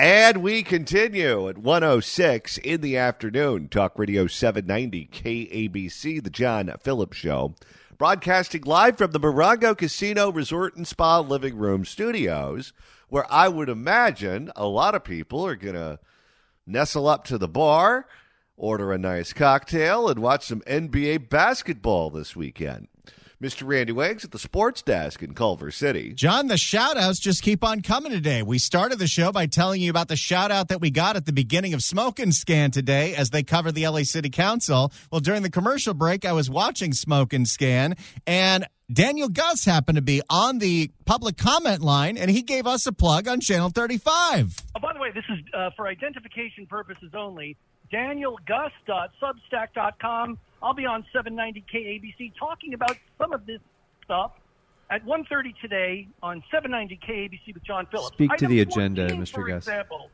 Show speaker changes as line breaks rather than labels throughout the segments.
And we continue at 106 in the afternoon. Talk Radio 790 KABC, The John Phillips Show. Broadcasting live from the Morongo Casino Resort and Spa Living Room Studios, where I would imagine a lot of people are going to nestle up to the bar, order a nice cocktail, and watch some NBA basketball this weekend. Mr. Randy Wags at the sports desk in Culver City.
John, the shout outs just keep on coming today. We started the show by telling you about the shout out that we got at the beginning of Smoke and Scan today as they cover the LA City Council. Well, during the commercial break, I was watching Smoke and Scan, and Daniel Guss happened to be on the public comment line, and he gave us a plug on Channel 35.
Oh, by the way, this is uh, for identification purposes only. DanielGuss.substack.com. I'll be on 790 KABC talking about some of this stuff at 1.30 today on 790 KABC with John Phillips.
Speak to
Item
the agenda,
14,
Mr.
For
Guss.
example.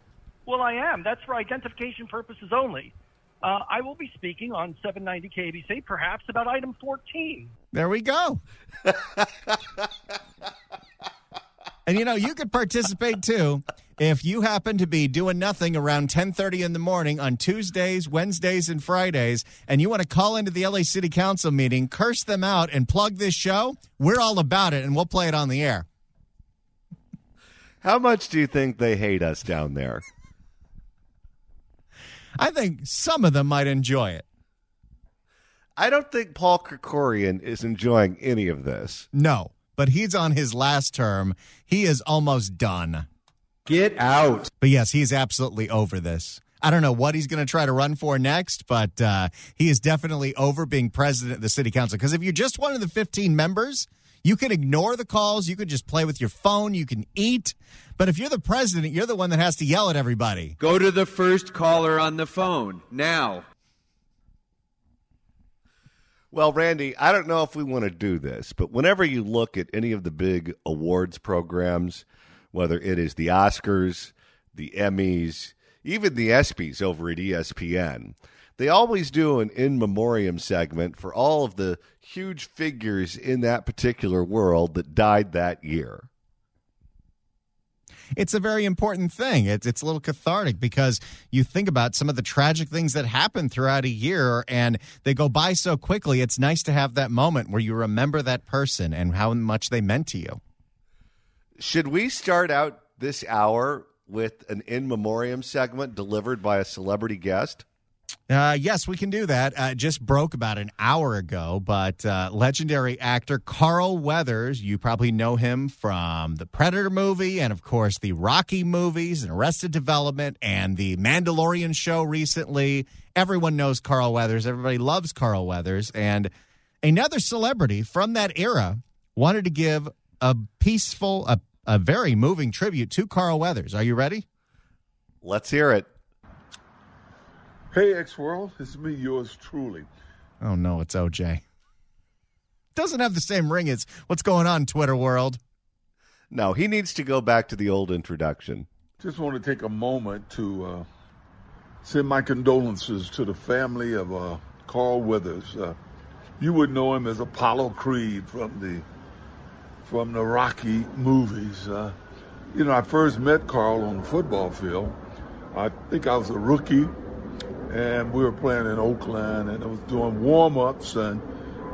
Well, I am. That's for identification purposes only. Uh, I will be speaking on 790 KABC, perhaps about item 14.
There we go. and you know, you could participate too if you happen to be doing nothing around 10:30 in the morning on Tuesdays, Wednesdays and Fridays and you want to call into the LA City Council meeting, curse them out and plug this show, we're all about it and we'll play it on the air.
How much do you think they hate us down there?
I think some of them might enjoy it.
I don't think Paul Krekorian is enjoying any of this.
No, but he's on his last term. He is almost done.
Get out.
But yes, he's absolutely over this. I don't know what he's going to try to run for next, but uh, he is definitely over being president of the city council. Because if you're just one of the 15 members, you can ignore the calls. You can just play with your phone. You can eat. But if you're the president, you're the one that has to yell at everybody.
Go to the first caller on the phone now.
Well, Randy, I don't know if we want to do this, but whenever you look at any of the big awards programs, whether it is the Oscars, the Emmys, even the ESPYs over at ESPN, they always do an in memoriam segment for all of the huge figures in that particular world that died that year.
It's a very important thing. It's, it's a little cathartic because you think about some of the tragic things that happen throughout a year and they go by so quickly. It's nice to have that moment where you remember that person and how much they meant to you.
Should we start out this hour with an in memoriam segment delivered by a celebrity guest?
Uh, yes, we can do that. Uh, just broke about an hour ago, but uh, legendary actor Carl Weathers, you probably know him from the Predator movie and, of course, the Rocky movies and Arrested Development and the Mandalorian show recently. Everyone knows Carl Weathers. Everybody loves Carl Weathers. And another celebrity from that era wanted to give a peaceful, a, a very moving tribute to Carl Weathers. Are you ready?
Let's hear it.
Hey, X World, it's me, yours truly.
Oh no, it's OJ. Doesn't have the same ring as what's going on, Twitter world.
No, he needs to go back to the old introduction.
Just want to take a moment to uh, send my condolences to the family of uh, Carl Withers. Uh, you would know him as Apollo Creed from the from the Rocky movies. Uh, you know, I first met Carl on the football field. I think I was a rookie, and we were playing in Oakland, and I was doing warm ups, and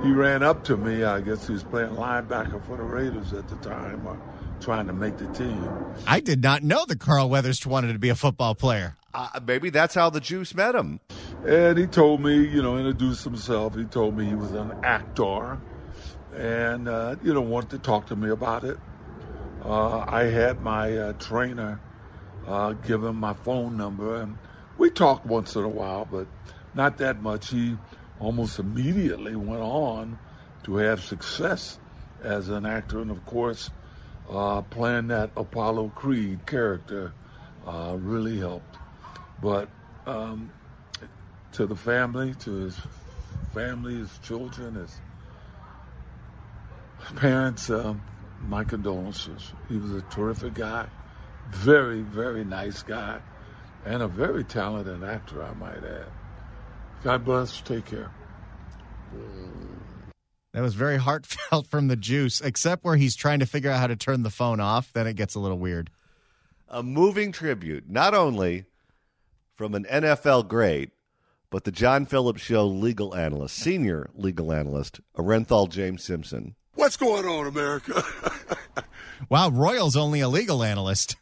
he ran up to me. I guess he was playing linebacker for the Raiders at the time, or trying to make the team.
I did not know that Carl Weathers wanted to be a football player.
Uh, maybe that's how the Juice met him.
And he told me, you know, introduced himself. He told me he was an actor, and uh, you know, wanted to talk to me about it. Uh, I had my uh, trainer uh, give him my phone number, and we talked once in a while, but not that much. He almost immediately went on to have success as an actor, and of course, uh, playing that Apollo Creed character uh, really helped. But um, to the family, to his family, his children, his parents, um, my condolences. He was a terrific guy, very, very nice guy, and a very talented actor, I might add. God bless. Take care.
That was very heartfelt from the juice, except where he's trying to figure out how to turn the phone off. Then it gets a little weird.
A moving tribute, not only from an NFL great, but the John Phillips Show legal analyst, senior legal analyst, Orenthal James Simpson.
What's going on, America?
Wow, Royal's only a legal analyst.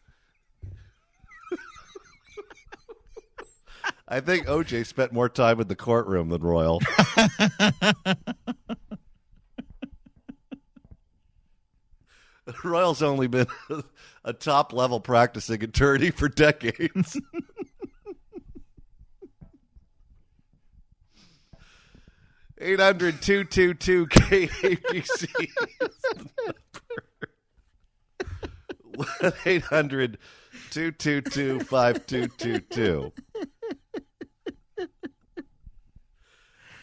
I think OJ spent more time in the courtroom than Royal. Royal's only been a top level practicing attorney for decades. Eight hundred two two two KABC. One eight hundred two two two five two two two.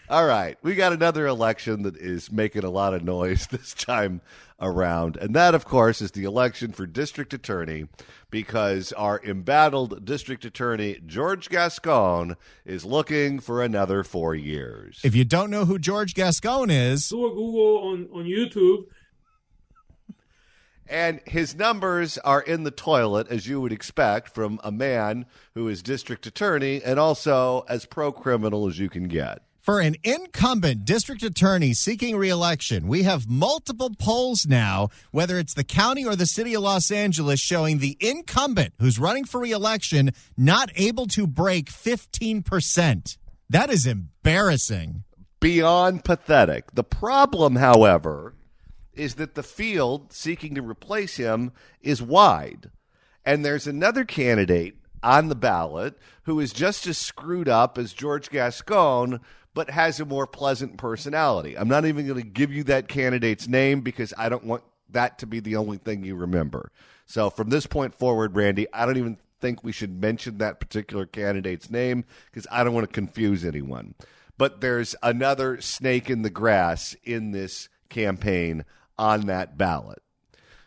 All right, we got another election that is making a lot of noise this time around. And that, of course, is the election for district attorney because our embattled district attorney, George Gascon, is looking for another four years.
If you don't know who George Gascon is,
do a Google on, on YouTube.
And his numbers are in the toilet, as you would expect from a man who is district attorney and also as pro criminal as you can get.
For an incumbent district attorney seeking reelection, we have multiple polls now, whether it's the county or the city of Los Angeles, showing the incumbent who's running for reelection not able to break 15%. That is embarrassing.
Beyond pathetic. The problem, however, is that the field seeking to replace him is wide. And there's another candidate on the ballot who is just as screwed up as George Gascon, but has a more pleasant personality. I'm not even going to give you that candidate's name because I don't want that to be the only thing you remember. So from this point forward, Randy, I don't even think we should mention that particular candidate's name because I don't want to confuse anyone. But there's another snake in the grass in this campaign on that ballot.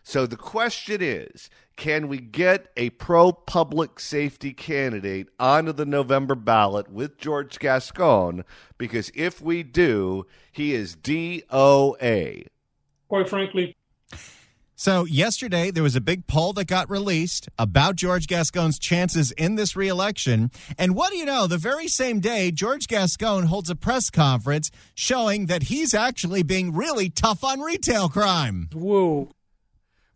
So the question is can we get a pro public safety candidate onto the November ballot with George Gascon? Because if we do, he is DOA.
Quite frankly,
so, yesterday, there was a big poll that got released about George Gascon's chances in this reelection. And what do you know? The very same day, George Gascon holds a press conference showing that he's actually being really tough on retail crime.
Whoa.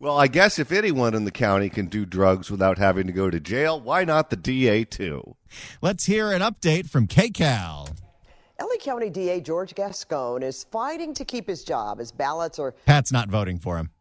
Well, I guess if anyone in the county can do drugs without having to go to jail, why not the DA too?
Let's hear an update from KCAL.
LA County DA George Gascon is fighting to keep his job as ballots are.
Pat's not voting for him.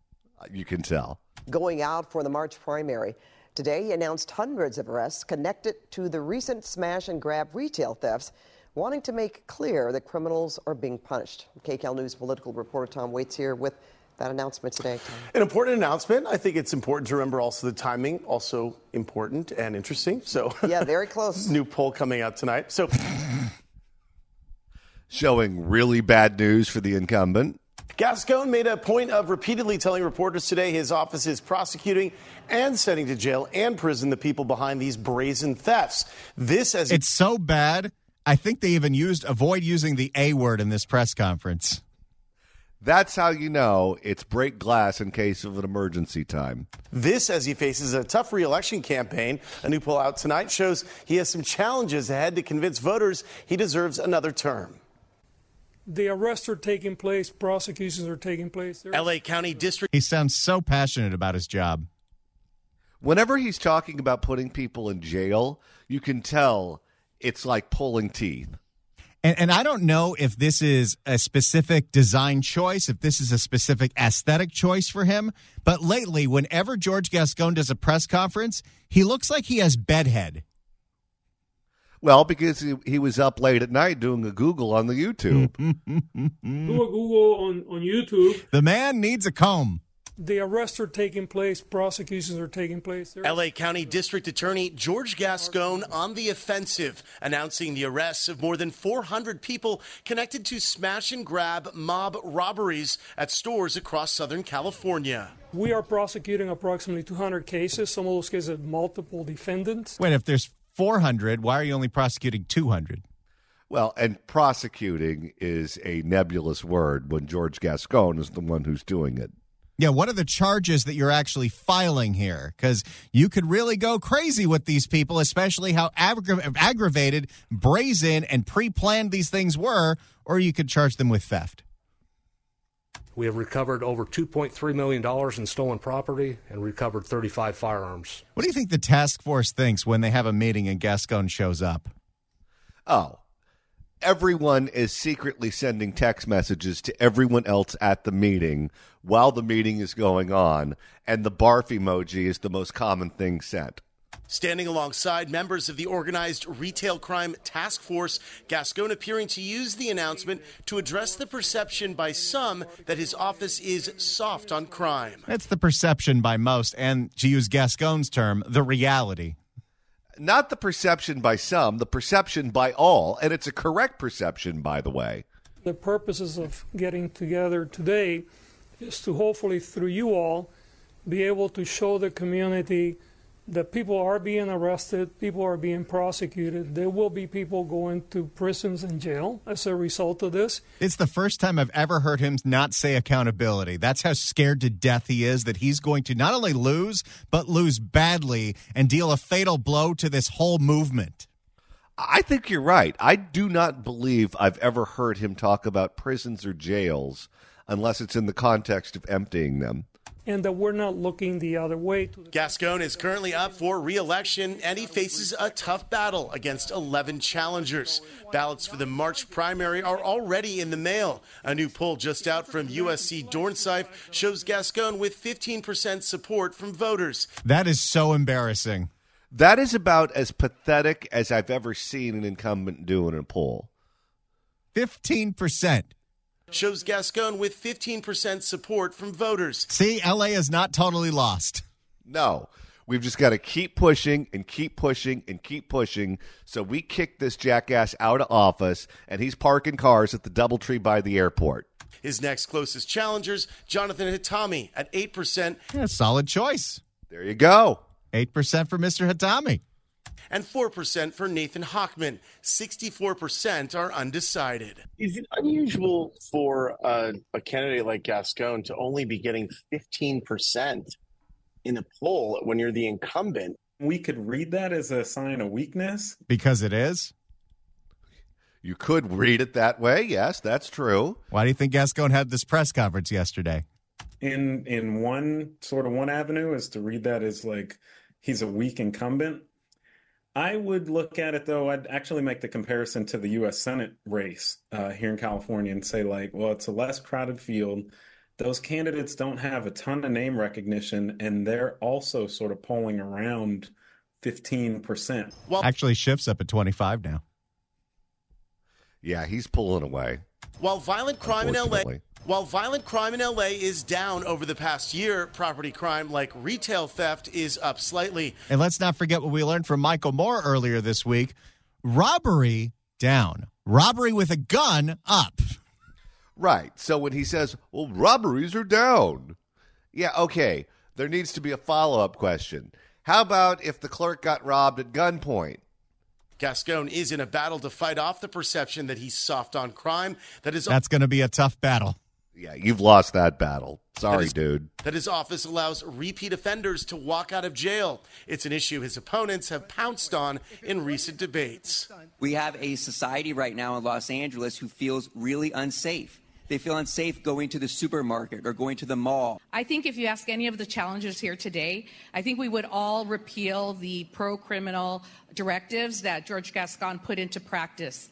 Uh, you can tell.
Going out for the March primary. Today, he announced hundreds of arrests connected to the recent smash and grab retail thefts, wanting to make clear that criminals are being punished. KCAL News political reporter Tom Waits here with that announcement today. Tom.
An important announcement. I think it's important to remember also the timing, also important and interesting. So
yeah, very close.
new poll coming out tonight. So
showing really bad news for the incumbent.
Gascon made a point of repeatedly telling reporters today his office is prosecuting and sending to jail and prison the people behind these brazen thefts. This as
it's so bad. I think they even used avoid using the A word in this press conference.
That's how you know it's break glass in case of an emergency time.
This as he faces a tough reelection campaign. A new poll out tonight shows he has some challenges ahead to convince voters he deserves another term
the arrests are taking place, prosecutions are taking place.
There's- LA County District.
He sounds so passionate about his job.
Whenever he's talking about putting people in jail, you can tell it's like pulling teeth.
And, and I don't know if this is a specific design choice, if this is a specific aesthetic choice for him, but lately, whenever George Gascon does a press conference, he looks like he has bedhead.
Well, because he, he was up late at night doing a Google on the YouTube.
Do a Google on, on YouTube.
The man needs a comb.
The arrests are taking place, prosecutions are taking place. There's-
LA County District Attorney George Gascon on the offensive, announcing the arrests of more than 400 people connected to smash and grab mob robberies at stores across Southern California.
We are prosecuting approximately 200 cases. Some of those cases have multiple defendants.
Wait, if there's 400, why are you only prosecuting 200?
Well, and prosecuting is a nebulous word when George Gascon is the one who's doing it.
Yeah, what are the charges that you're actually filing here? Because you could really go crazy with these people, especially how aggra- aggravated, brazen, and pre planned these things were, or you could charge them with theft.
We have recovered over $2.3 million in stolen property and recovered 35 firearms.
What do you think the task force thinks when they have a meeting and Gascon shows up?
Oh, everyone is secretly sending text messages to everyone else at the meeting while the meeting is going on, and the barf emoji is the most common thing sent.
Standing alongside members of the organized retail crime task force, Gascon appearing to use the announcement to address the perception by some that his office is soft on crime.
That's the perception by most, and to use Gascon's term, the reality.
Not the perception by some, the perception by all, and it's a correct perception, by the way.
The purposes of getting together today is to hopefully, through you all, be able to show the community that people are being arrested, people are being prosecuted. There will be people going to prisons and jail as a result of this.
It's the first time I've ever heard him not say accountability. That's how scared to death he is that he's going to not only lose, but lose badly and deal a fatal blow to this whole movement.
I think you're right. I do not believe I've ever heard him talk about prisons or jails unless it's in the context of emptying them
and that we're not looking the other way.
Gascon is currently up for re-election, and he faces a tough battle against 11 challengers. Ballots for the March primary are already in the mail. A new poll just out from USC Dornsife shows Gascon with 15% support from voters.
That is so embarrassing.
That is about as pathetic as I've ever seen an incumbent do in a poll.
15%
shows Gascon with 15% support from voters.
See, LA is not totally lost.
No. We've just got to keep pushing and keep pushing and keep pushing. So we kick this jackass out of office, and he's parking cars at the Doubletree by the airport.
His next closest challengers, Jonathan Hatami at 8%.
Yeah, solid choice.
There you go.
8% for Mr. Hatami
and 4% for Nathan Hochman. 64% are undecided.
Is it unusual for uh, a candidate like Gascon to only be getting 15% in a poll when you're the incumbent?
We could read that as a sign of weakness.
Because it is?
You could read it that way. Yes, that's true.
Why do you think Gascon had this press conference yesterday?
In in one sort of one avenue is to read that as like he's a weak incumbent I would look at it though. I'd actually make the comparison to the U.S. Senate race uh, here in California and say, like, well, it's a less crowded field. Those candidates don't have a ton of name recognition, and they're also sort of polling around 15%.
Well, actually, Schiff's up at 25 now.
Yeah, he's pulling away.
While violent crime in LA while violent crime in LA is down over the past year, property crime like retail theft is up slightly.
And let's not forget what we learned from Michael Moore earlier this week. Robbery down. Robbery with a gun up.
Right. So when he says, "Well, robberies are down." Yeah, okay. There needs to be a follow-up question. How about if the clerk got robbed at gunpoint?
Gascon is in a battle to fight off the perception that he's soft on crime. That is
That's going to be a tough battle.
Yeah, you've lost that battle. Sorry,
that is,
dude.
That his office allows repeat offenders to walk out of jail. It's an issue his opponents have pounced on in recent debates.
We have a society right now in Los Angeles who feels really unsafe. They feel unsafe going to the supermarket or going to the mall.
I think if you ask any of the challengers here today, I think we would all repeal the pro criminal directives that George Gascon put into practice.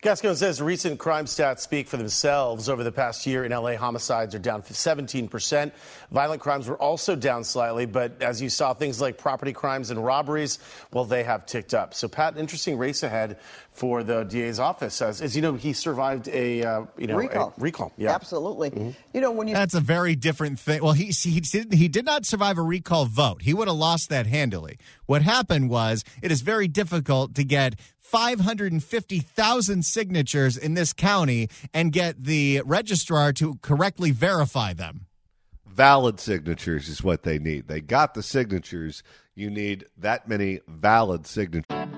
Gascon says recent crime stats speak for themselves. Over the past year in LA, homicides are down 17%. Violent crimes were also down slightly, but as you saw, things like property crimes and robberies, well, they have ticked up. So, Pat, interesting race ahead for the DA's office. As, as you know, he survived a uh, you know
Recall.
A recall. Yeah,
Absolutely. You know, when you
That's a very different thing. Well, he he did, he did not survive a recall vote. He would have lost that handily. What happened was it is very difficult to get 550,000 signatures in this county and get the registrar to correctly verify them.
Valid signatures is what they need. They got the signatures. You need that many valid signatures.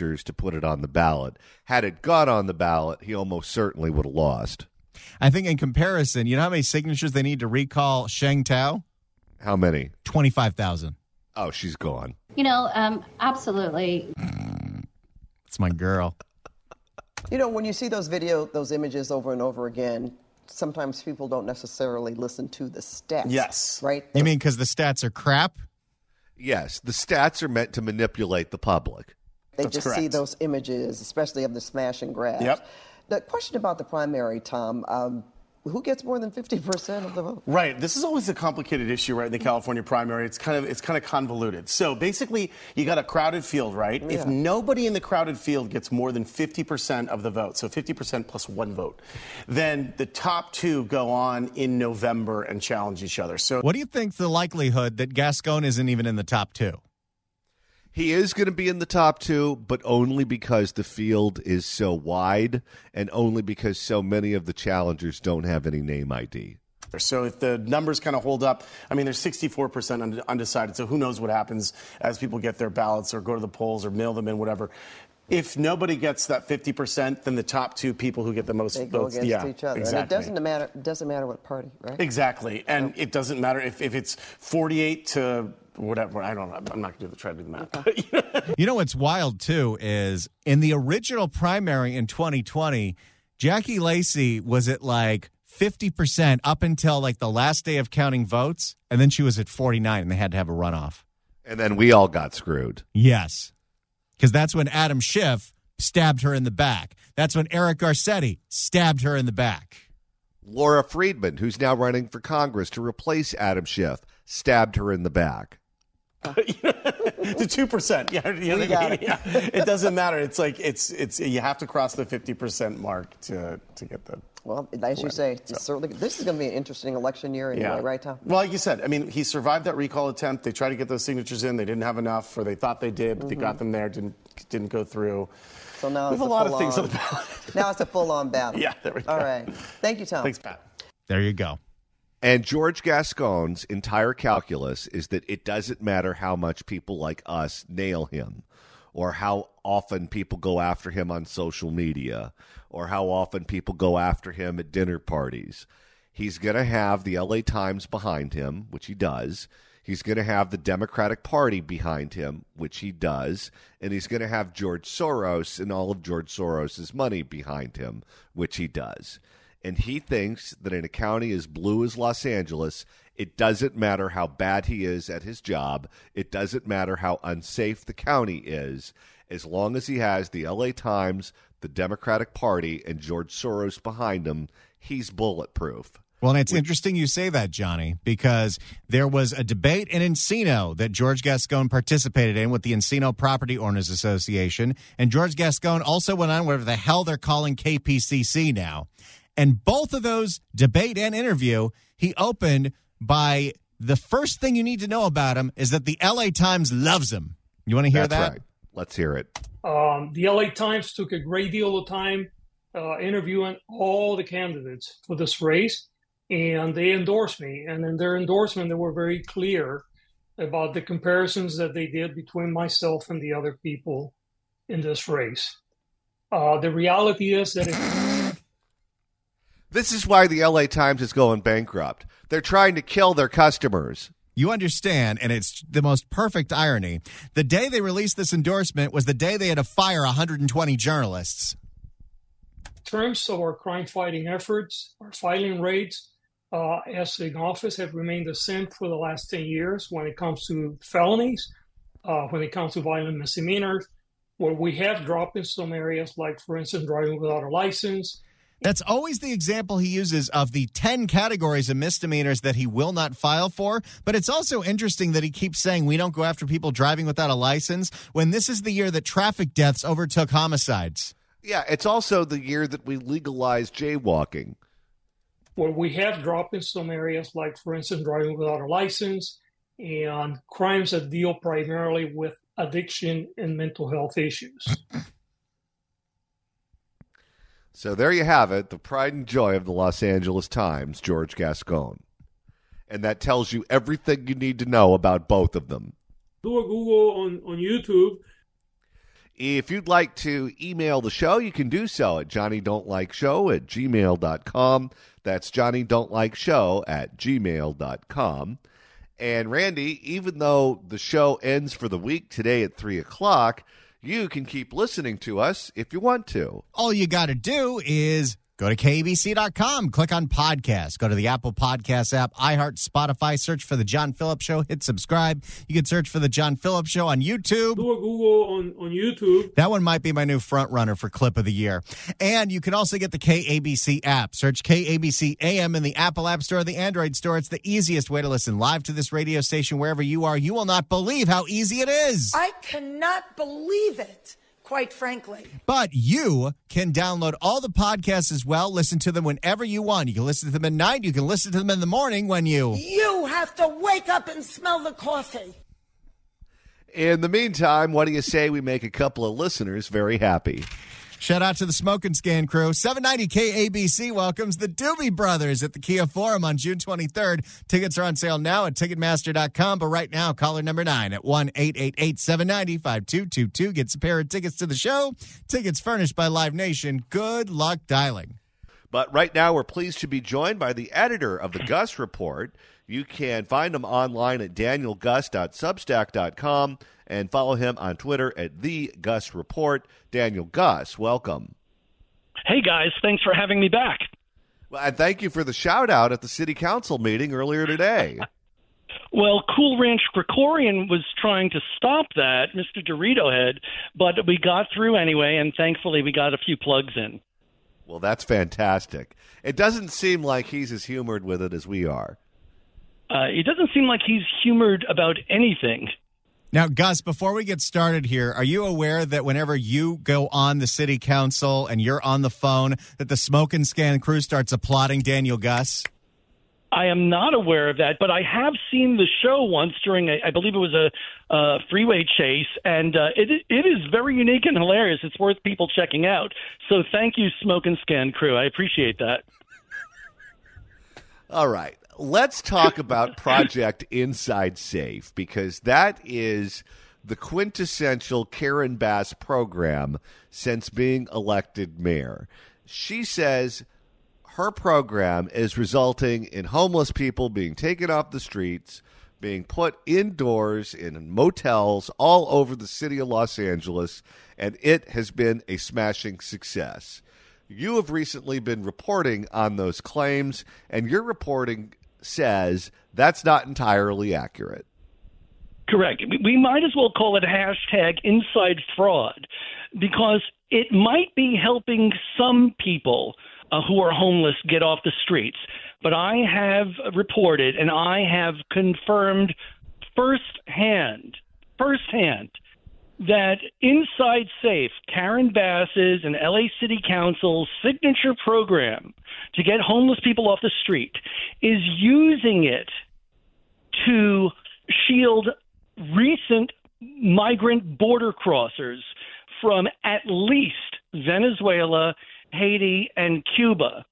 To put it on the ballot. Had it gone on the ballot, he almost certainly would have lost.
I think in comparison, you know how many signatures they need to recall Sheng Thao?
How many?
25,000.
Oh, she's gone.
You know, um, absolutely.
It's my girl.
You know, when you see those video, those images over and over again, sometimes people don't necessarily listen to the stats.
Yes.
Right?
You mean because the stats are crap?
Yes, the stats are meant to manipulate the public.
They
That's
just see those images, especially of the smash and grab.
Yep.
The question about the primary, Tom, um, who gets more than 50% of the vote?
Right. This is always a complicated issue, right? In the California primary, it's kind of it's kind of convoluted. So basically, you got a crowded field, right?
Yeah.
If nobody in the crowded field gets more than 50% of the vote, so 50% plus one vote, then the top two go on in November and challenge each other. So
What do you think the likelihood that Gascon isn't even in the top two?
He is going to be in the top two, but only because the field is so wide and only because so many of the challengers don't have any name ID.
So if the numbers kind of hold up, I mean, there's 64% undecided. So who knows what happens as people get their ballots or go to the polls or mail them in, whatever. If nobody gets that 50%, then the top two people who get the most
They go against
yeah,
each other.
exactly.
And it doesn't matter, doesn't matter what party, right?
Exactly. And it doesn't matter if, if it's 48 to whatever. I don't know. I'm not going to do the try to do the math.
You know what's wild too is in the original primary in 2020, Jackie Lacey was at like 50% up until like the last day of counting votes, and then she was at 49 and they had to have a runoff.
And then we all got screwed.
Yes. Because that's when Adam Schiff stabbed her in the back. That's when Eric Garcetti stabbed her in the back.
Laura Friedman, who's now running for Congress to replace Adam Schiff, stabbed her in the back.
the two percent. Yeah, you know
We
what I mean?
it.
Yeah. it doesn't matter. It's like it's it's you have to cross the fifty percent mark to to get the.
Well, as you say, it's certainly, this is going to be an interesting election year anyway, right, Tom?
Well, like you said, I mean, he survived that recall attempt. They tried to get those signatures in. They didn't have enough, or they thought they did, but they got mm-hmm. them there. Didn't didn't go through.
So now
We
it's
have a lot of things
full-on-
on the ballot.
now it's a full-on battle.
Yeah, there we go.
All right. Thank you, Tom.
Thanks, Pat.
There you go.
And George Gascon's entire calculus is that it doesn't matter how much people like us nail him, or how often people go after him on social media, or how often people go after him at dinner parties. He's going to have the LA Times behind him, which he does. He's going to have the Democratic Party behind him, which he does. And he's going to have George Soros and all of George Soros's money behind him, which he does and he thinks that in a county as blue as Los Angeles, it doesn't matter how bad he is at his job, it doesn't matter how unsafe the county is, as long as he has the LA Times, the Democratic Party, and George Soros behind him, he's bulletproof.
Well, and it's interesting you say that, Johnny, because there was a debate in Encino that George Gascon participated in with the Encino Property Owners Association. And George Gascon also went on whatever the hell they're calling KPCC now. And both of those debate and interview, he opened by the first thing you need to know about him is that the LA Times loves him. You want to hear
That's
that?
right. Let's hear it.
Um, the LA Times took a great deal of time uh, interviewing all the candidates for this race, and they endorsed me. And in their endorsement, they were very clear about the comparisons that they did between myself and the other people in this race. Uh, the reality is that if
This is why the LA Times is going bankrupt. They're trying to kill their customers.
You understand, and it's the most perfect irony. The day they released this endorsement was the day they had to fire 120 journalists.
terms of our crime fighting efforts, our filing rates uh, as in office have remained the same for the last 10 years when it comes to felonies, uh, when it comes to violent misdemeanors, where we have dropped in some areas, like, for instance, driving without a license.
That's always the example he uses of the 10 categories of misdemeanors that he will not file for. But it's also interesting that he keeps saying we don't go after people driving without a license when this is the year that traffic deaths overtook homicides.
Yeah, it's also the year that we legalized jaywalking.
Well, we have dropped in some areas, like, for instance, driving without a license and crimes that deal primarily with addiction and mental health issues.
So there you have it, the pride and joy of the Los Angeles Times, George Gascon. And that tells you everything you need to know about both of them.
Do a Google on, on YouTube.
If you'd like to email the show, you can do so at Johnny Don't Like Show at gmail.com. That's Johnny Don't Like Show at gmail.com. And Randy, even though the show ends for the week today at 3 o'clock, you can keep listening to us if you want to.
All you got to do is go to kbc.com, click on podcast, go to the Apple Podcast app, iHeart, Spotify, search for the John Phillips Show, hit subscribe. You can search for the John Phillips Show on YouTube.
Do a Google on, on YouTube.
That one might be my new front runner for clip of the year. And you can also get the KABC app. Search KABC AM in the Apple App Store or the Android Store. It's the easiest way to listen live to this radio station wherever you are. You will not believe how easy it is.
I cannot believe it, quite frankly.
But you can download all the podcasts as well. Listen to them whenever you want. You can listen to them at night. You can listen to them in the morning when you.
You have to wake up and smell the coffee.
In the meantime, what do you say we make a couple of listeners very happy?
Shout out to the Smoke and Scan crew. 790 KABC welcomes the Doobie Brothers at the Kia Forum on June 23rd. Tickets are on sale now at Ticketmaster.com. But right now, caller number nine at 1 888 790 5222 gets a pair of tickets to the show. Tickets furnished by Live Nation. Good luck dialing.
But right now, we're pleased to be joined by the editor of the Guss Report. You can find him online at danielguss.substack.com and follow him on Twitter at the Guss Report. Daniel Guss, welcome.
Hey guys, thanks for having me back.
Well, and thank you for the shout out at the city council meeting earlier today.
Well, Cool Ranch Gregorian was trying to stop that, Mr. Dorito Head, but we got through anyway, and thankfully we got a few plugs in.
Well, that's fantastic. It doesn't seem like he's as humored with it as we are.
Uh, it doesn't seem like he's humored about anything.
Now, Guss, before we get started here, are you aware that whenever you go on the city council and you're on the phone, that the Smoke and Scan crew starts applauding Daniel Guss?
I am not aware of that, but I have seen the show once during, a, I believe it was a, a freeway chase, and uh, it it is very unique and hilarious. It's worth people checking out. So thank you, Smoke and Scan crew. I appreciate that.
All right. Let's talk about Project Inside Safe because that is the quintessential Karen Bass program since being elected mayor. She says her program is resulting in homeless people being taken off the streets, being put indoors in motels all over the city of Los Angeles, and it has been a smashing success. You have recently been reporting on those claims, and your reporting says that's not entirely accurate.
Correct. We might as well call it hashtag inside fraud because it might be helping some people uh, who are homeless get off the streets. But I have reported and I have confirmed firsthand, firsthand, that Inside Safe, Karen Bass's and LA City Council's signature program to get homeless people off the street, is using it to shield recent migrant border crossers from at least Venezuela, Haiti, and Cuba.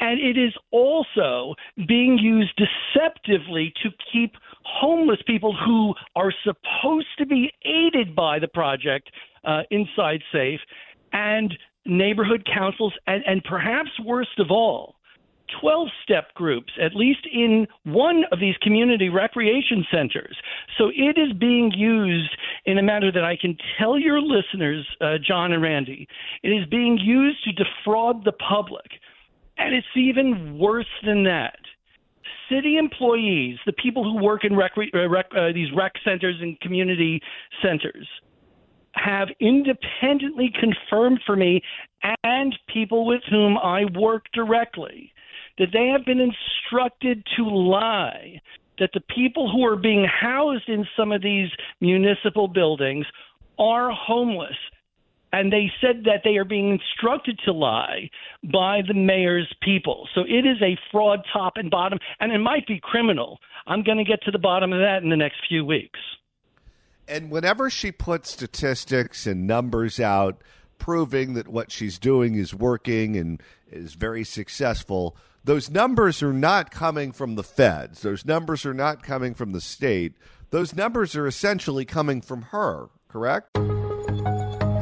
And it is also being used deceptively to keep homeless people who are supposed to be aided by the project uh, inside safe and neighborhood councils, and, and perhaps worst of all, 12 step groups, at least in one of these community recreation centers. So it is being used in a manner that I can tell your listeners, uh, John and Randy, it is being used to defraud the public. And it's even worse than that. City employees, the people who work in rec, uh, rec, uh, these rec centers and community centers, have independently confirmed for me and people with whom I work directly that they have been instructed to lie, that the people who are being housed in some of these municipal buildings are homeless. And they said that they are being instructed to lie by the mayor's people. So it is a fraud top and bottom, and it might be criminal. I'm going to get to the bottom of that in the next few weeks.
And whenever she puts statistics and numbers out proving that what she's doing is working and is very successful, those numbers are not coming from the feds. Those numbers are not coming from the state. Those numbers are essentially coming from her, correct?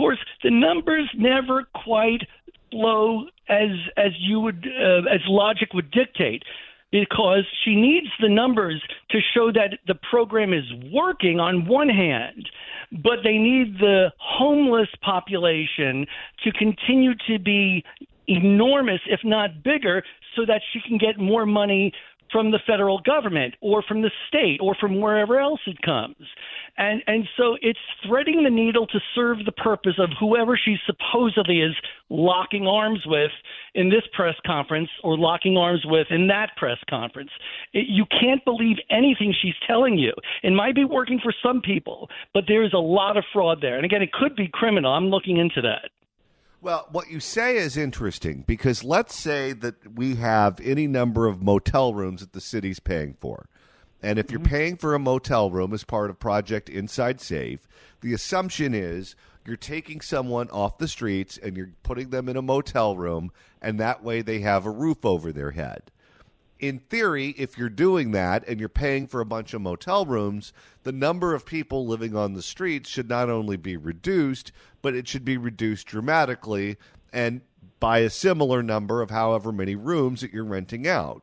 Course, the numbers never quite flow as as you would uh, as logic would dictate because she needs the numbers to show that the program is working on one hand, but they need the homeless population to continue to be enormous, if not bigger, so that she can get more money from the federal government or from the state or from wherever else it comes. And and so it's threading the needle to serve the purpose of whoever she supposedly is locking arms with in this press conference or locking arms with in that press conference. It, you can't believe anything she's telling you. It might be working for some people, but there's a lot of fraud there. And again, it could be criminal. I'm looking into that.
Well, what you say is interesting because let's say that we have any number of motel rooms that the city's paying for. And if you're mm-hmm. paying for a motel room as part of Project Inside Safe, the assumption is you're taking someone off the streets and you're putting them in a motel room, and that way they have a roof over their head. In theory, if you're doing that and you're paying for a bunch of motel rooms, the number of people living on the streets should not only be reduced, but it should be reduced dramatically and by a similar number of however many rooms that you're renting out.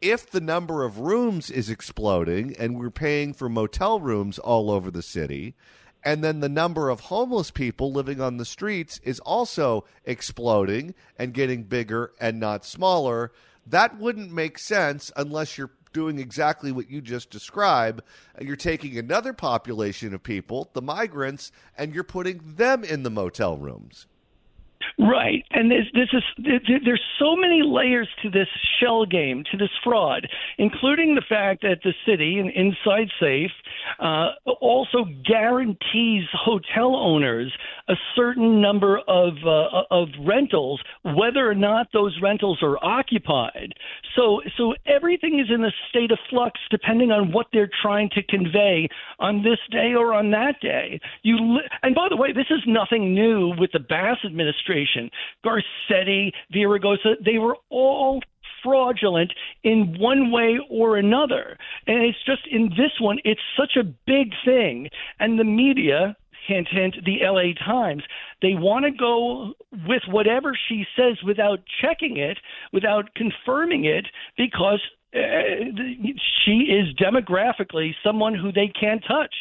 If the number of rooms is exploding and we're paying for motel rooms all over the city, and then the number of homeless people living on the streets is also exploding and getting bigger and not smaller, that wouldn't make sense unless you're doing exactly what you just described you're taking another population of people, the migrants, and you're putting them in the motel rooms.
Right, and this, this is there's so many layers to this shell game, to this fraud, including the fact that the city and Inside Safe uh, also guarantees hotel owners a certain number of uh, of rentals, whether or not those rentals are occupied. So, so everything is in a state of flux depending on what they're trying to convey on this day or on that day. You li- and by the way, this is nothing new with the Bass administration. Garcetti, Villaraigosa, they were all fraudulent in one way or another. And it's just in this one, it's such a big thing. And the media, hint, hint, the LA Times, they want to go with whatever she says without checking it, without confirming it, because uh, she is demographically someone who they can't touch.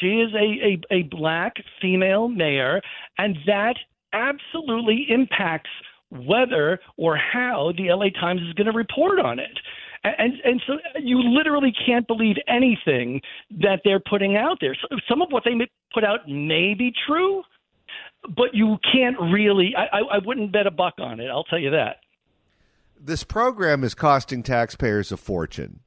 She is a, a, a black female mayor, and that absolutely impacts whether or how the LA Times is going to report on it. And and so uh, you literally can't believe anything that they're putting out there. So some of what they put out may be true, but you can't really. I, I wouldn't bet a buck on it. I'll tell you that.
This program is costing taxpayers a fortune.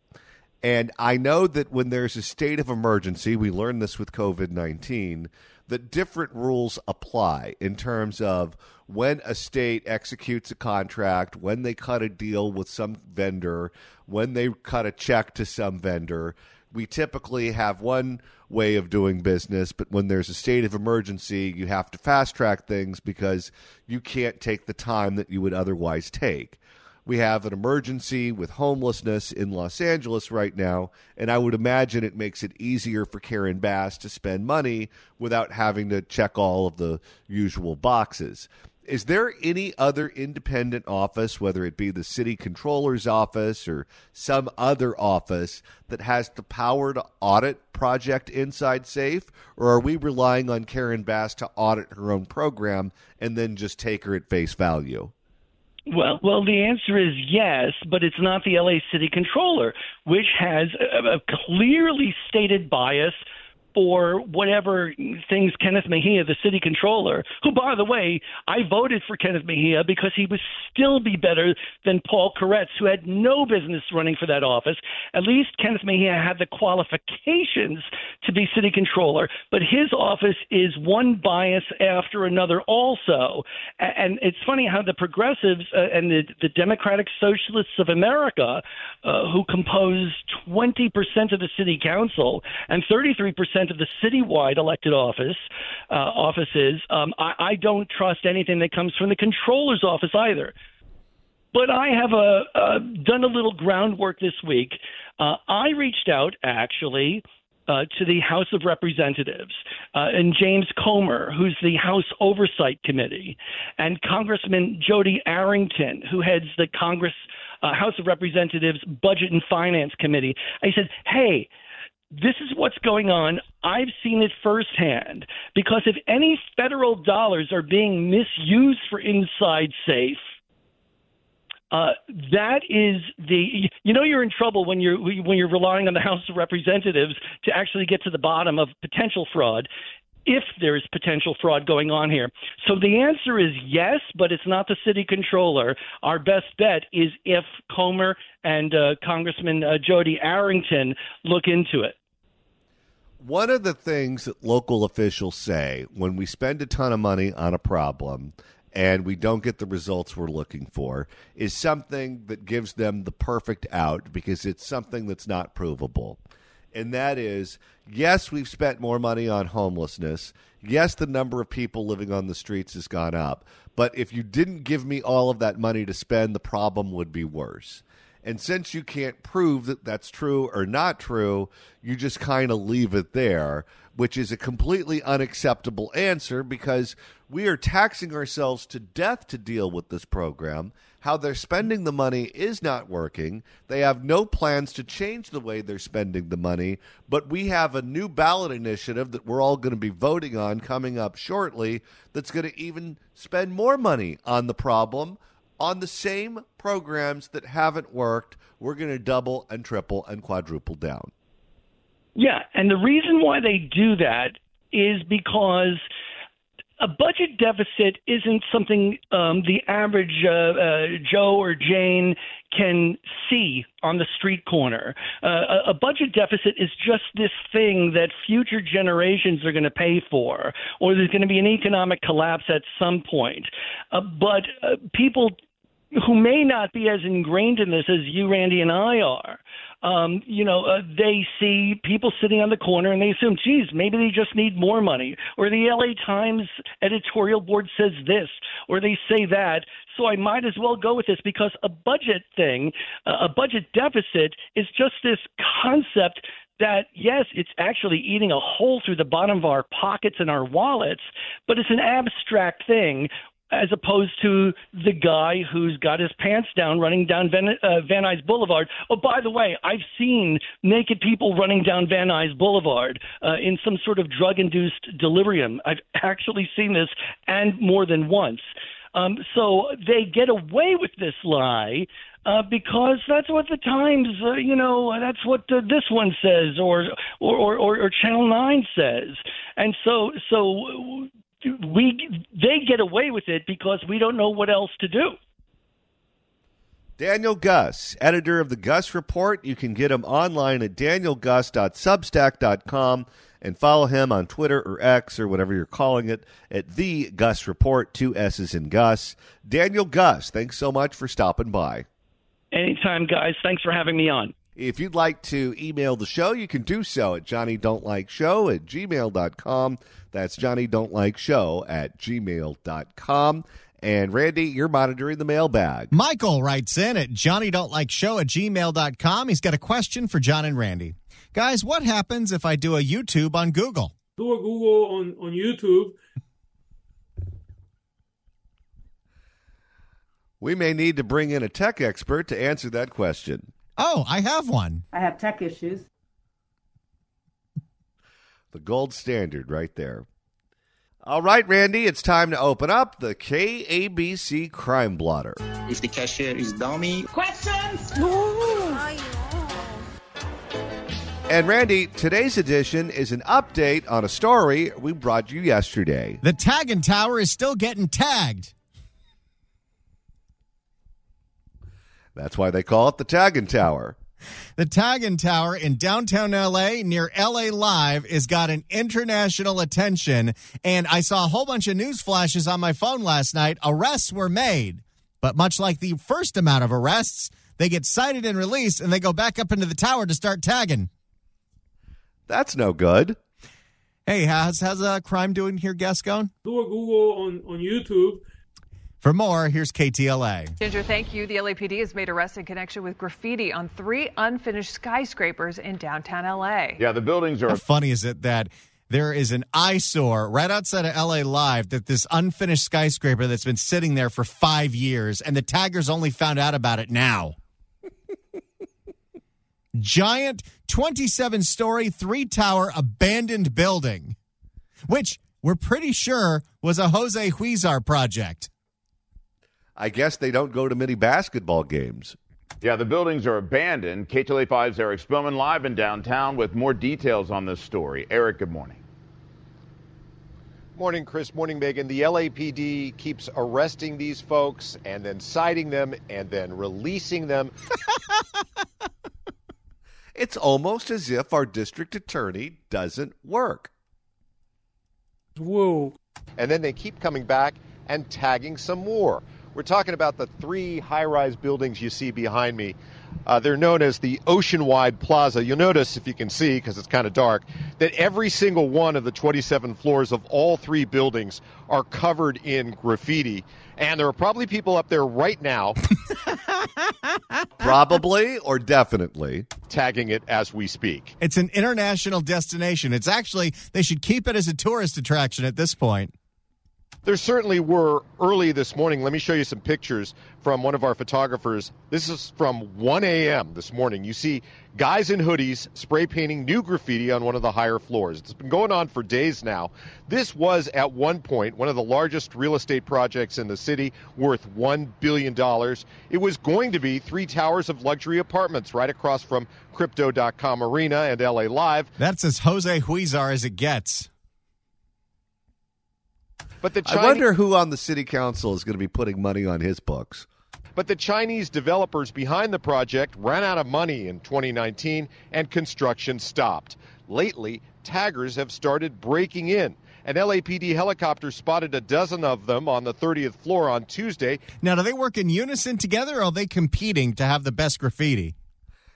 And I know that when there's a state of emergency, we learned this with COVID 19, that different rules apply in terms of when a state executes a contract, when they cut a deal with some vendor, when they cut a check to some vendor. We typically have one way of doing business, but when there's a state of emergency, you have to fast track things because you can't take the time that you would otherwise take. We have an emergency with homelessness in Los Angeles right now, and I would imagine it makes it easier for Karen Bass to spend money without having to check all of the usual boxes. Is there any other independent office, whether it be the city controller's office or some other office, that has the power to audit Project Inside Safe? Or are we relying on Karen Bass to audit her own program and then just take her at face value?
Well, well, the answer is yes, but it's not the LA City Controller, which has a, a clearly stated bias for whatever things Kenneth Mejia, the city controller, who, by the way, I voted for Kenneth Mejia because he would still be better than Paul Koretz, who had no business running for that office. At least Kenneth Mejia had the qualifications to be city controller, but his office is one bias after another also. And it's funny how the progressives uh, and the, the Democratic Socialists of America, uh, who compose 20% of the city council and 33% of the citywide elected office uh, offices, um, I, I don't trust anything that comes from the controller's office either. But I have a, uh, done a little groundwork this week. Uh, I reached out actually uh, to the House of Representatives uh, and James Comer, who's the House Oversight Committee, and Congressman Jodey Arrington, who heads the Congress uh, House of Representatives Budget and Finance Committee. I said, hey, this is what's going on. I've seen it firsthand. Because if any federal dollars are being misused for Inside Safe, uh, that is the you know you're in trouble when you're when you're relying on the House of Representatives to actually get to the bottom of potential fraud if there is potential fraud going on here. So the answer is yes, but it's not the city controller. Our best bet is if Comer and uh, Congressman uh, Jodey Arrington look into it.
One of the things that local officials say when we spend a ton of money on a problem and we don't get the results we're looking for is something that gives them the perfect out because it's something that's not provable. And that is yes, we've spent more money on homelessness. Yes, the number of people living on the streets has gone up. But if you didn't give me all of that money to spend, the problem would be worse. And since you can't prove that that's true or not true, you just kind of leave it there, which is a completely unacceptable answer because we are taxing ourselves to death to deal with this program. How they're spending the money is not working. They have no plans to change the way they're spending the money, but we have a new ballot initiative that we're all going to be voting on coming up shortly that's going to even spend more money on the problem on the same programs that haven't worked, we're going to double and triple and quadruple down.
Yeah, and the reason why they do that is because a budget deficit isn't something um, the average uh, uh, Joe or Jane can see on the street corner. Uh, a, budget deficit is just this thing that future generations are going to pay for, or there's going to be an economic collapse at some point. Uh, but uh, people who may not be as ingrained in this as you, Randy, and I are. Um, you know, uh, they see people sitting on the corner and they assume, geez, maybe they just need more money. Or the LA Times editorial board says this, or they say that. So I might as well go with this because a budget thing, uh, a budget deficit is just this concept that yes, it's actually eating a hole through the bottom of our pockets and our wallets, but it's an abstract thing as opposed to the guy who's got his pants down running down Van, uh, Van Nuys Boulevard. Oh, by the way, I've seen naked people running down Van Nuys Boulevard uh, in some sort of drug induced delirium. I've actually seen this and more than once. Um, so they get away with this lie uh, because that's what the Times, uh, you know, that's what uh, this one says, or or, or or Channel Nine says, and so so we they get away with it because we don't know what else to do.
Daniel Guss, editor of the Guss Report. You can get him online at danielguss.substack.com. and follow him on Twitter or X or whatever you're calling it at the Guss Report, two S's in Guss. Daniel Guss, thanks so much for stopping by.
Anytime, guys. Thanks for having me on.
If you'd like to email the show, you can do so at Johnny Don't Like Show at gmail.com. That's Johnny Don't Like Show at gmail.com. And Randy, you're monitoring the mailbag.
Michael writes in at Johnny Don't Like Show at gmail.com. He's got a question for John and Randy. Guys, what happens if I do a YouTube on Google?
Do a Google on, on YouTube.
We may need to bring in a tech expert to answer that question.
Oh, I have one.
I have tech issues.
The gold standard right there. All right, Randy, it's time to open up the KABC Crime Blotter.
If the cashier is dummy.
Questions?
And Randy, today's edition is an update on a story we brought you yesterday.
The tagging tower is still getting tagged.
That's why they call it the Tagging Tower.
The Tagging Tower in downtown LA near LA Live has got an international attention. And I saw a whole bunch of news flashes on my phone last night. Arrests were made. But much like the first amount of arrests, they get cited and released and they go back up into the tower to start tagging.
That's no good.
Hey, how's, how's uh, crime doing here, Gascon?
Do a Google on, on YouTube.
For more, here's KTLA.
Ginger, thank you. The LAPD has made arrests in connection with graffiti on three unfinished skyscrapers in downtown LA.
Yeah, the buildings are.
How funny is it that there is an eyesore right outside of LA Live that this unfinished skyscraper that's been sitting there for five years, and the taggers only found out about it now. Giant 27 story, three tower abandoned building, which we're pretty sure was a Jose Huizar project.
I guess they don't go to many basketball games.
Yeah, the buildings are abandoned. KTLA 5's Eric Spillman live in downtown with more details on this story. Eric, good morning.
Morning, Chris. Morning, Megan. The LAPD keeps arresting these folks and then citing them and then releasing them.
it's almost as if our district attorney doesn't work.
Whoa.
And then they keep coming back and tagging some more. We're talking about the three high rise buildings you see behind me. Uh, they're known as the Oceanwide Plaza. You'll notice, if you can see, because it's kind of dark, that every single one of the 27 floors of all three buildings are covered in graffiti. And there are probably people up there right now.
probably or definitely.
Tagging it as we speak.
It's an international destination. It's actually, they should keep it as a tourist attraction at this point.
There certainly were early this morning. Let me show you some pictures from one of our photographers. This is from 1 a.m. this morning. You see guys in hoodies spray painting new graffiti on one of the higher floors. It's been going on for days now. This was at one point one of the largest real estate projects in the city, worth $1 billion. It was going to be three towers of luxury apartments right across from Crypto.com Arena and LA Live.
That's as Jose Huizar as it gets.
But the
Chinese, I wonder who on the city council is going to be putting money on his books.
But the Chinese developers behind the project ran out of money in 2019 and construction stopped. Lately, taggers have started breaking in. An LAPD helicopter spotted a dozen of them on the 30th floor on Tuesday.
Now, do they work in unison together or are they competing to have the best graffiti?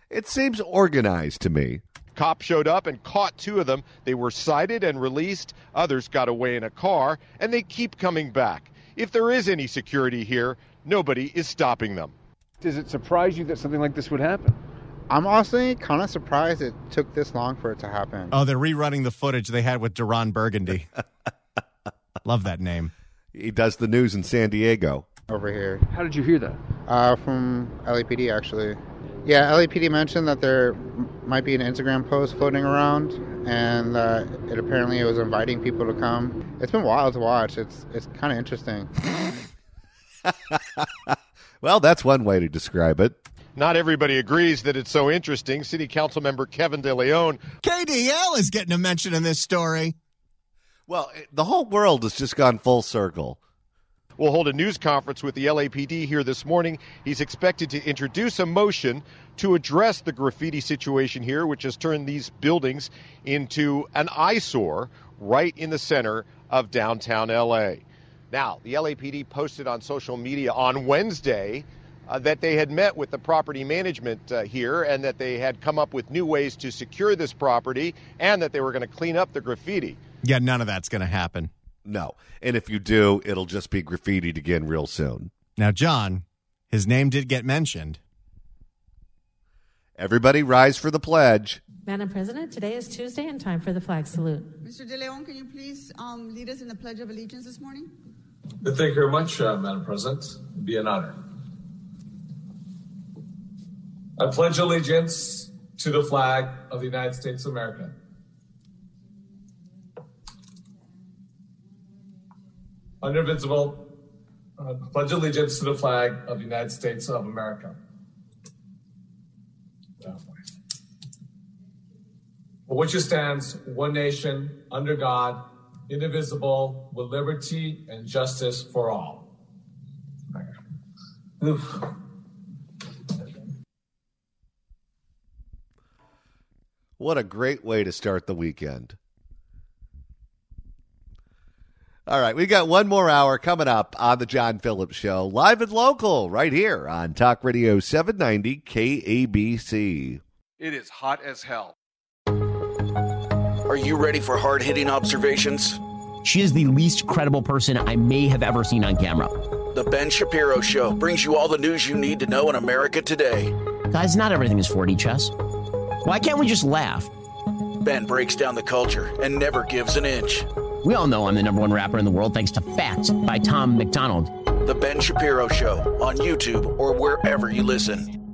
It seems organized to me.
Cops showed up and caught two of them. They were cited and released. Others got away in a car, and they keep coming back. If there is any security here, nobody is stopping them.
Does it surprise you that something like this would happen?
I'm honestly kind of surprised it took this long for it to happen.
Oh, they're rerunning the footage they had with Deron Burgundy. Love that name.
He does the news in San Diego.
Over here.
How did you hear that?
Uh, from LAPD, actually. Yeah, LAPD mentioned that there might be an Instagram post floating around, and uh, it apparently it was inviting people to come. It's been wild to watch. It's it's kind of interesting.
well, that's one way to describe it.
Not everybody agrees that it's so interesting. City Council member Kevin De Leon.
KDL is getting a mention in this story.
Well, the whole world has just gone full circle.
Will hold a news conference with the LAPD here this morning. He's expected to introduce a motion to address the graffiti situation here, which has turned these buildings into an eyesore right in the center of downtown LA. Now, the LAPD posted on social media on Wednesday uh, that they had met with the property management uh, here and that they had come up with new ways to secure this property and that they were going to clean up the graffiti.
Yeah, none of that's going to happen.
No. And if you do, it'll just be graffitied again real soon.
Now, John, his name did get mentioned.
Everybody rise for the pledge.
Madam President, today is Tuesday and time for the flag salute.
Mr. De Leon, can you please um, lead us in the Pledge of Allegiance this morning?
Thank you very much, uh, Madam President. It'd be an honor. I pledge allegiance to the flag of the United States of America. Indivisible, uh, pledge allegiance to the flag of the United States of America. For which it stands, one nation, under God, indivisible, with liberty and justice for all.
What a great way to start the weekend. All right, we got one more hour coming up on the John Phillips Show, live and local, right here on Talk Radio 790 KABC.
It is hot as hell.
Are you ready for hard hitting observations?
She is the least credible person I may have ever seen on camera.
The Ben Shapiro Show brings you all the news you need to know in America today.
Guys, not everything is 4D chess. Why can't we just laugh?
Ben breaks down the culture and never gives an inch.
We all know I'm the number one rapper in the world thanks to Facts by Tom MacDonald.
The Ben Shapiro Show on YouTube or wherever you listen.